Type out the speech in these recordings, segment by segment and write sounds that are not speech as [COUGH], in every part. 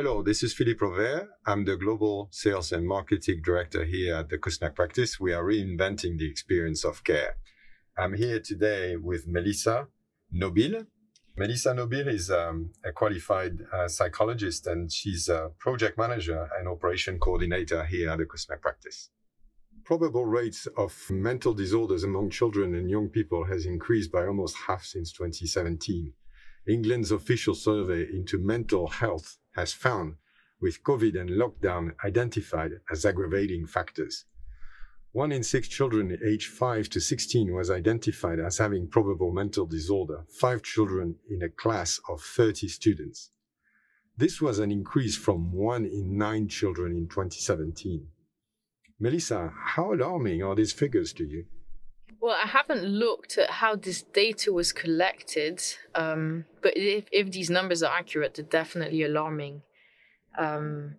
Hello, this is Philippe Rovere. I'm the Global Sales and Marketing Director here at the Kusnacht practice. We are reinventing the experience of care. I'm here today with Melissa Nobile. Melissa Nobile is um, a qualified uh, psychologist and she's a project manager and operation coordinator here at the Kusnacht practice. Probable rates of mental disorders among children and young people has increased by almost half since 2017. England's official survey into mental health has found, with COVID and lockdown identified as aggravating factors. One in six children aged 5 to 16 was identified as having probable mental disorder, five children in a class of 30 students. This was an increase from one in nine children in 2017. Melissa, how alarming are these figures to you? Well, I haven't looked at how this data was collected, um, but if, if these numbers are accurate, they're definitely alarming. Um,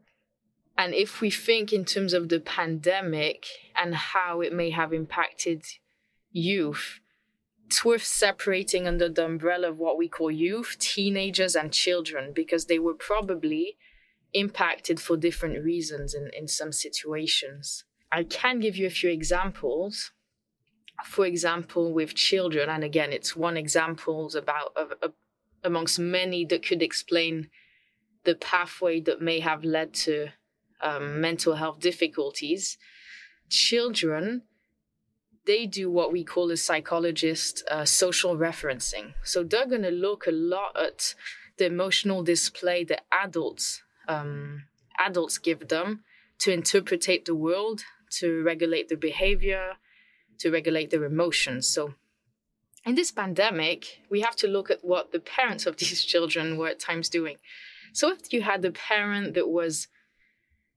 and if we think in terms of the pandemic and how it may have impacted youth, it's worth separating under the umbrella of what we call youth, teenagers, and children, because they were probably impacted for different reasons in, in some situations. I can give you a few examples. For example, with children, and again, it's one example about amongst many that could explain the pathway that may have led to um, mental health difficulties, children they do what we call as psychologists uh, social referencing. So they're going to look a lot at the emotional display that adults um, adults give them to interpret the world, to regulate their behavior, to regulate their emotions. So in this pandemic, we have to look at what the parents of [LAUGHS] these children were at times doing. So if you had a parent that was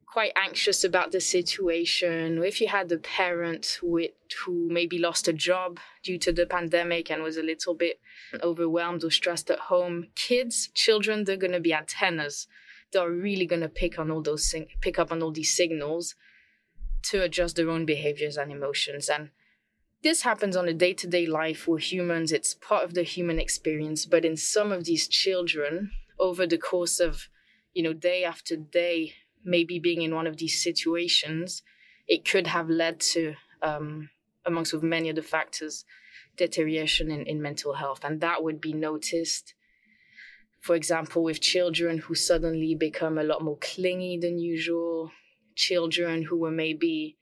quite anxious about the situation, or if you had a parent with who maybe lost a job due to the pandemic and was a little bit overwhelmed or stressed at home, kids, children, they're going to be antennas. They're really going to pick on all those pick up on all these signals to adjust their own behaviors and emotions. And this happens on a day-to-day life with humans. It's part of the human experience. But in some of these children, over the course of, you know, day after day, maybe being in one of these situations, it could have led to, um, amongst with many other factors, deterioration in, in mental health. And that would be noticed, for example, with children who suddenly become a lot more clingy than usual, children who were maybe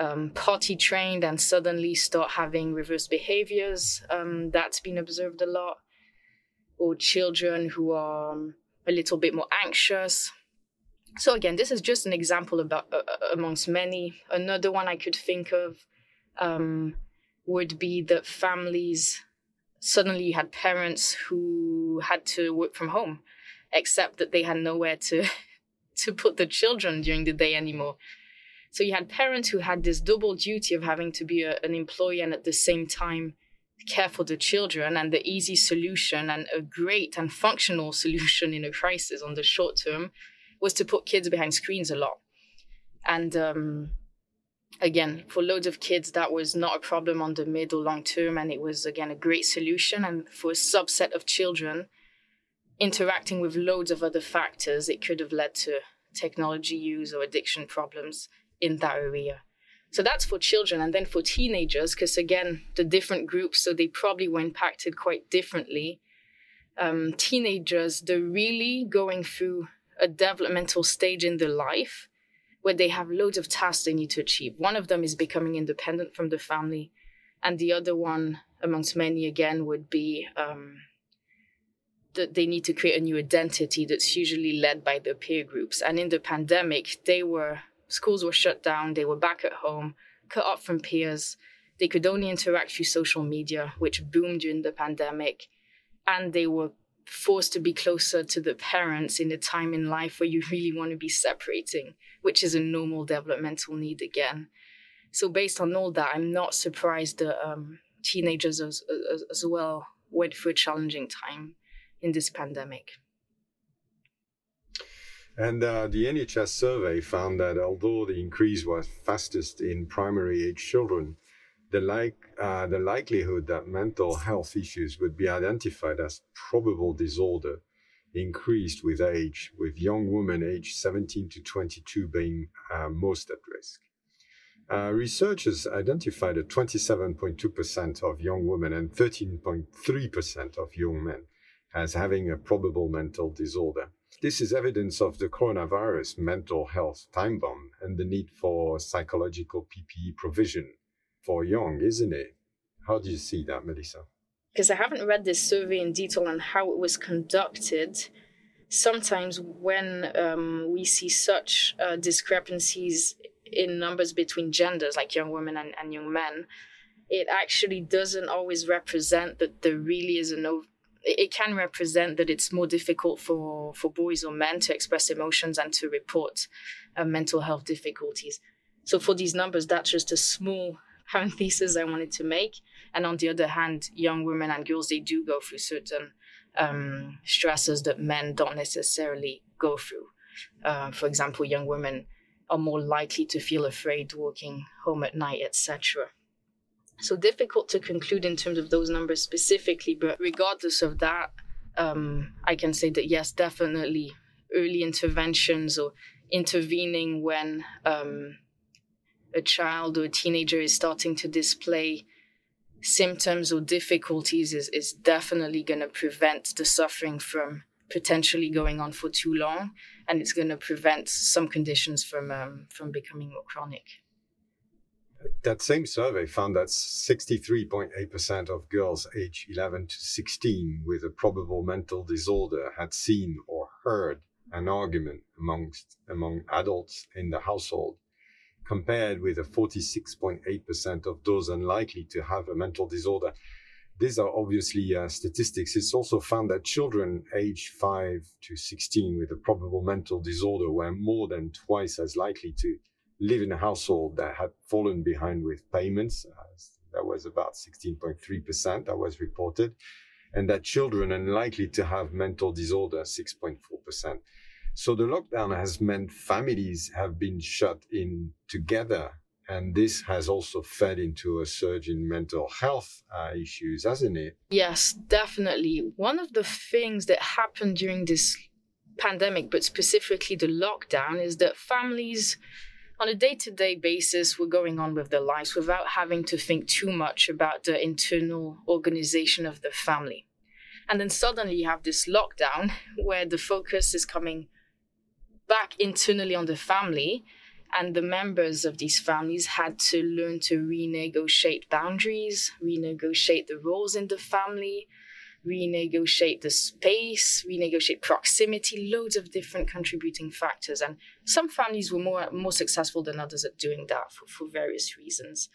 um, potty trained and suddenly start having reverse behaviors. Um, that's been observed a lot. Or children who are um, a little bit more anxious, so again, this is just an example about uh, uh, amongst many. Another one I could think of um, would be that families suddenly had parents who had to work from home, except that they had nowhere to [LAUGHS] to put the children during the day anymore. So you had parents who had this double duty of having to be a, an employee and at the same time care for the children. And the easy solution and a great and functional [LAUGHS] solution in a crisis on the short term was to put kids behind screens a lot. And um, again, for loads of kids, that was not a problem on the mid or long term. And it was, again, a great solution. And for a subset of children, interacting with loads of other factors, it could have led to technology use or addiction problems in that area. So that's for children. And then for teenagers, because again, the different groups, so they probably were impacted quite differently. Um, teenagers, they're really going through a developmental stage in their life where they have loads of tasks they need to achieve. One of them is becoming independent from the family, and the other one, amongst many again, would be um, that they need to create a new identity that's usually led by their peer groups. And in the pandemic, they were schools were shut down, they were back at home, cut off from peers. They could only interact through social media, which boomed during the pandemic, and they were forced to be closer to the parents in a time in life where you [LAUGHS] really want to be separating, which is a normal developmental need again. So, based on all that, I'm not surprised that um, teenagers as, as, as well went through a challenging time in this pandemic. And uh, the NHS survey found that although the increase was fastest in primary age children, the, like, uh, the likelihood that mental health issues would be identified as probable disorder increased with age, with young women aged 17 to 22 being uh, most at risk. Uh, researchers identified that 27.2% of young women and 13.3% of young men as having a probable mental disorder. This is evidence of the coronavirus mental health time bomb and the need for psychological PPE provision for young, isn't it? How do you see that, Melissa? Because I haven't read this survey in detail on how it was conducted. Sometimes when um, we see such uh, discrepancies in numbers between genders, like young women and, and young men, it actually doesn't always represent that there really is an it can represent that it's more difficult for, for boys or men to express emotions and to report uh, mental health difficulties. So for these numbers, that's just a small parenthesis I wanted to make. And on the other hand, young women and girls, they do go through certain um, stresses that men don't necessarily go through. Uh, for example, young women are more likely to feel afraid walking home at night, etc. So difficult to conclude in terms of those numbers specifically, but regardless of that, um, I can say that yes, definitely early interventions or intervening when um, a child or a teenager is starting to display symptoms or difficulties is, is definitely going to prevent the suffering from potentially going on for too long and it's going to prevent some conditions from um, from becoming more chronic that same survey found that 63.8% of girls aged 11 to 16 with a probable mental disorder had seen or heard an argument amongst among adults in the household compared with a 46.8% of those unlikely to have a mental disorder these are obviously uh, statistics. It's also found that children aged 5 to 16 with a probable mental disorder were more than twice as likely to live in a household that had fallen behind with payments. Uh, that was about 16.3% that was reported. And that children are likely to have mental disorder, 6.4%. So the lockdown has meant families have been shut in together. And this has also fed into a surge in mental health uh, issues, hasn't it? Yes, definitely. One of the things that happened during this pandemic, but specifically the lockdown, is that families on a day to day basis were going on with their lives without having to think too much about the internal organization of the family. And then suddenly you have this lockdown where the focus is coming back internally on the family. And the members of these families had to learn to renegotiate boundaries, renegotiate the roles in the family, renegotiate the space, renegotiate proximity, loads of different contributing factors. And some families were more, more successful than others at doing that for, for various reasons.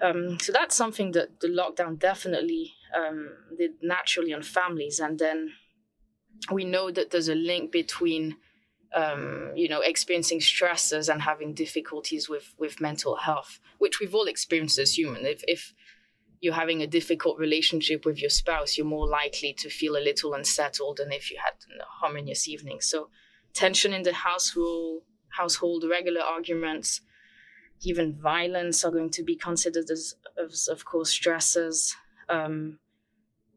Um, so that's something that the lockdown definitely um, did naturally on families. And then we know that there's a link between um, you know, experiencing stresses and having difficulties with with mental health, which we've all experienced as human. If if you're having a difficult relationship with your spouse, you're more likely to feel a little unsettled than if you had a harmonious evening. So, tension in the household, household, regular arguments, even violence are going to be considered as, as of course, stresses. Um,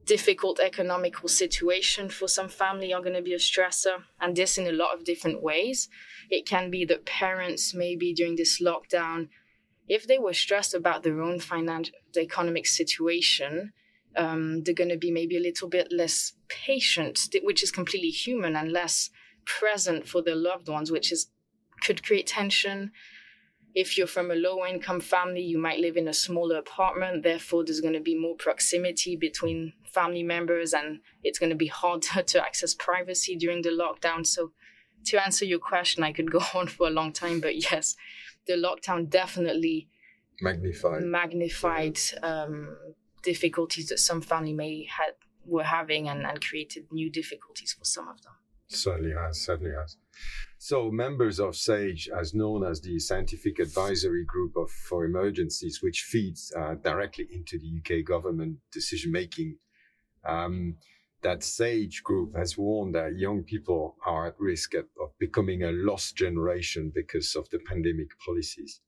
difficult economical situation for some family are going to be a stressor, and this in a lot of different ways. It can be that parents, maybe during this lockdown, if they were stressed about their own financial economic situation, um, they're going to be maybe a little bit less patient, which is completely human, and less present for their loved ones, which is could create tension. If you're from a low income family, you might live in a smaller apartment. Therefore, there's going to be more proximity between family members, and it's going to be harder [LAUGHS] to access privacy during the lockdown. So, to answer your question, I could go [LAUGHS] on for a long time, but yes, the lockdown definitely magnified magnified um, difficulties that some family may had were having and, and created new difficulties for some of them. Certainly has, certainly has. So, members of SAGE, as known as the Scientific Advisory Group of, for Emergencies, which feeds uh, directly into the UK government decision making, um, that SAGE group has warned that young people are at risk of becoming a lost generation because of the pandemic policies.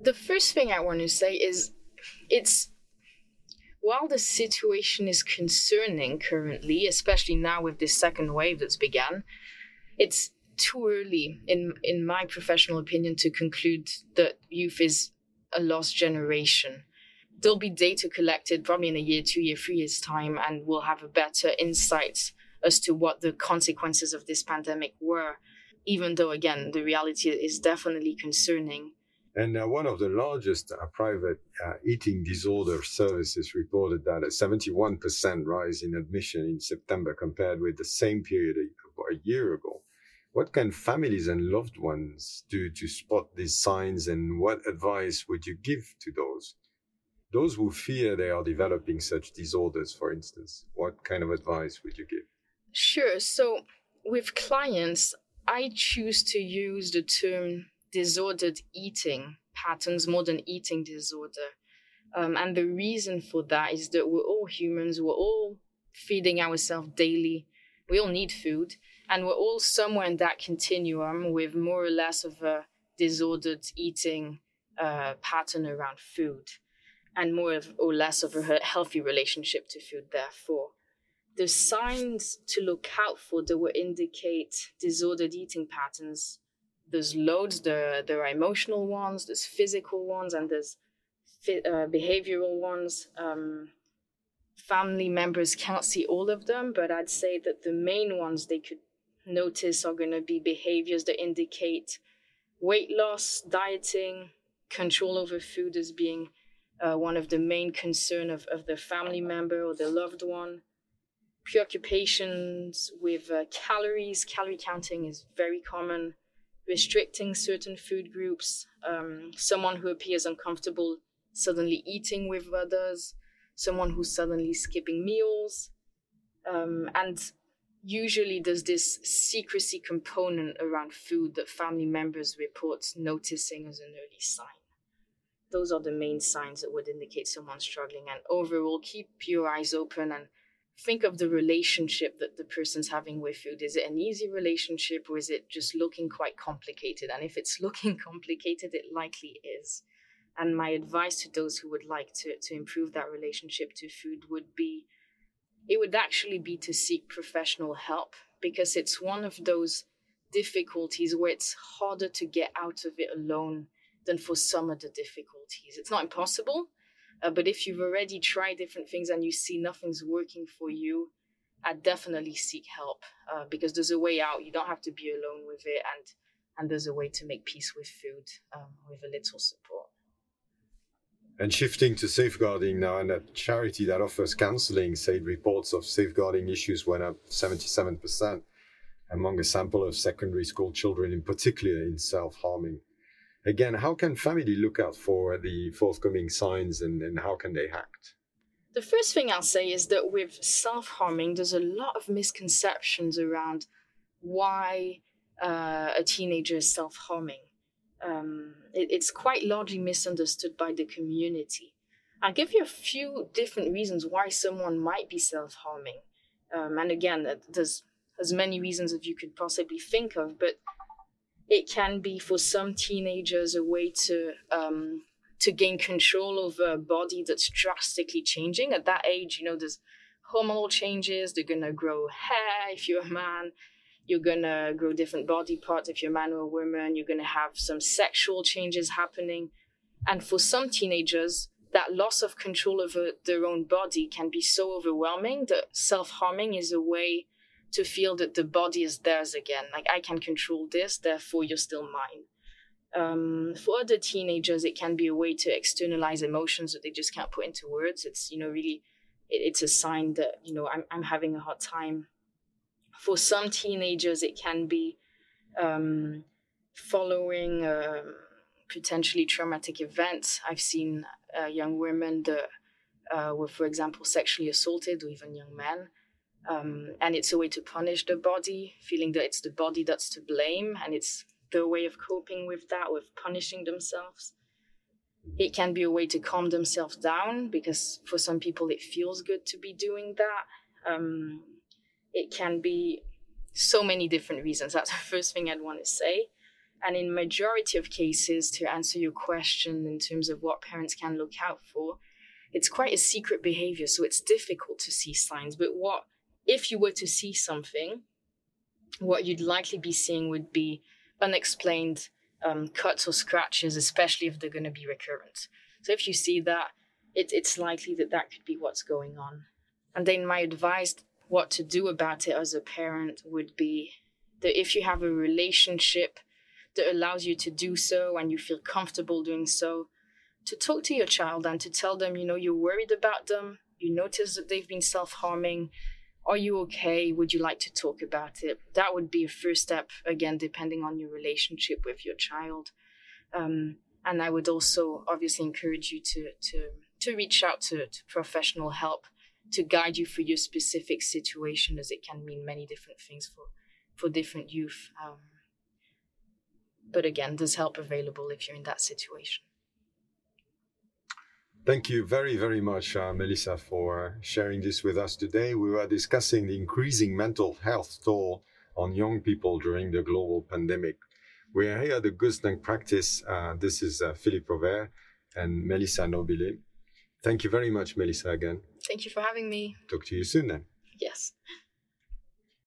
The first thing I want to say is it's while the situation is concerning currently, especially now with this second wave that's began, it's too early, in in my professional opinion, to conclude that youth is a lost generation. There'll be data collected probably in a year, two year, three years time, and we'll have a better insight as to what the consequences of this pandemic were. Even though, again, the reality is definitely concerning. And uh, one of the largest uh, private uh, eating disorder services reported that a 71% rise in admission in September compared with the same period a, a year ago. What can families and loved ones do to spot these signs, and what advice would you give to those? Those who fear they are developing such disorders, for instance, what kind of advice would you give? Sure. So, with clients, I choose to use the term disordered eating patterns more than eating disorder. Um, and the reason for that is that we're all humans, we're all feeding ourselves daily, we all need food, and we're all somewhere in that continuum with more or less of a disordered eating uh, pattern around food and more of, or less of a healthy relationship to food, therefore. The signs to look out for that will indicate disordered eating patterns there's loads. There there are emotional ones, there's physical ones, and there's uh, behavioral ones. Um, family members can't see all of them, but I'd say that the main ones they could notice are going to be behaviors that indicate weight loss, dieting, control over food as being uh, one of the main concern of, of the family member or the loved one. Preoccupations with uh, calories, calorie counting is very common restricting certain food groups, um, someone who appears uncomfortable suddenly eating with others, someone who's suddenly skipping meals. Um, and usually there's this secrecy component around food that family members report noticing as an early sign. Those are the main signs that would indicate someone's struggling. And overall, keep your eyes open and think of the relationship that the person's having with food. Is it an easy relationship or is it just looking quite complicated? And if it's [LAUGHS] looking complicated, it likely is. And my advice to those who would like to, to improve that relationship to food would be it would actually be to seek professional help because it's one of those difficulties where it's harder to get out of it alone than for some of the difficulties. It's not impossible, uh, but if you've already tried different things and you see nothing's working for you, I definitely seek help uh, because there's a way out. You don't have to be alone with it, and and there's a way to make peace with food um, with a little support. And shifting to safeguarding now, and a charity that offers counseling said reports of safeguarding issues went up 77% among a sample of secondary school children, in particular in self harming again, how can family look out for the forthcoming signs and, and how can they act? The first thing I'll say is that with self harming, there's a lot of misconceptions around why uh, a teenager is self harming. Um, it, it's quite largely misunderstood by the community. I'll give you a few different reasons why someone might be self harming. Um, and again, there's as many reasons as you could possibly think of, but it can be for some teenagers a way to um, to gain control over a body that's drastically changing. At that age, you know, there's hormonal changes. They're gonna grow hair if you're a man. You're gonna grow different body parts if you're a man or a woman. You're gonna have some sexual changes happening. And for some teenagers, that loss of control over their own body can be so overwhelming that self harming is a way to feel that the body is theirs again. Like I can control this, therefore you're still mine. Um, for other teenagers, it can be a way to externalize emotions that they just can't put into words. It's you know really, it, it's a sign that you know I'm I'm having a hard time. For some teenagers, it can be um, following um, potentially traumatic events. I've seen uh, young women that uh, were, for example, sexually assaulted, or even young men um, and it's a way to punish the body, feeling that it's the body that's to blame, and it's the way of coping with that, with punishing themselves. It can be a way to calm themselves down because for some people it feels good to be doing that. Um, it can be so many different reasons. That's [LAUGHS] the first thing I'd want to say. And in majority of cases, to answer your question in terms of what parents can look out for, it's quite a secret behavior, so it's difficult to see signs. But what if you were to see something, what you'd likely be seeing would be unexplained um, cuts or scratches, especially if they're going to be recurrent. So if you see that, it, it's likely that that could be what's going on. And then my advice, what to do about it as a parent, would be that if you have a relationship that allows you to do so and you feel comfortable doing so, to talk to your child and to tell them, you know, you're worried about them, you notice that they've been self harming. Are you okay? Would you like to talk about it? That would be a first step, again, depending on your relationship with your child. Um, and I would also obviously encourage you to, to, to reach out to, to professional help to guide you for your specific situation, as it can mean many different things for, for different youth. Um, but again, there's help available if you're in that situation. Thank you very, very much, uh, Melissa, for sharing this with us today. We were discussing the increasing mental health toll on young people during the global pandemic. We are here at the Kusnacht practice. Uh, this is uh, Philippe Rovere and Melissa Nobile. Thank you very much, Melissa, again. Thank you for having me. Talk to you soon then. Yes.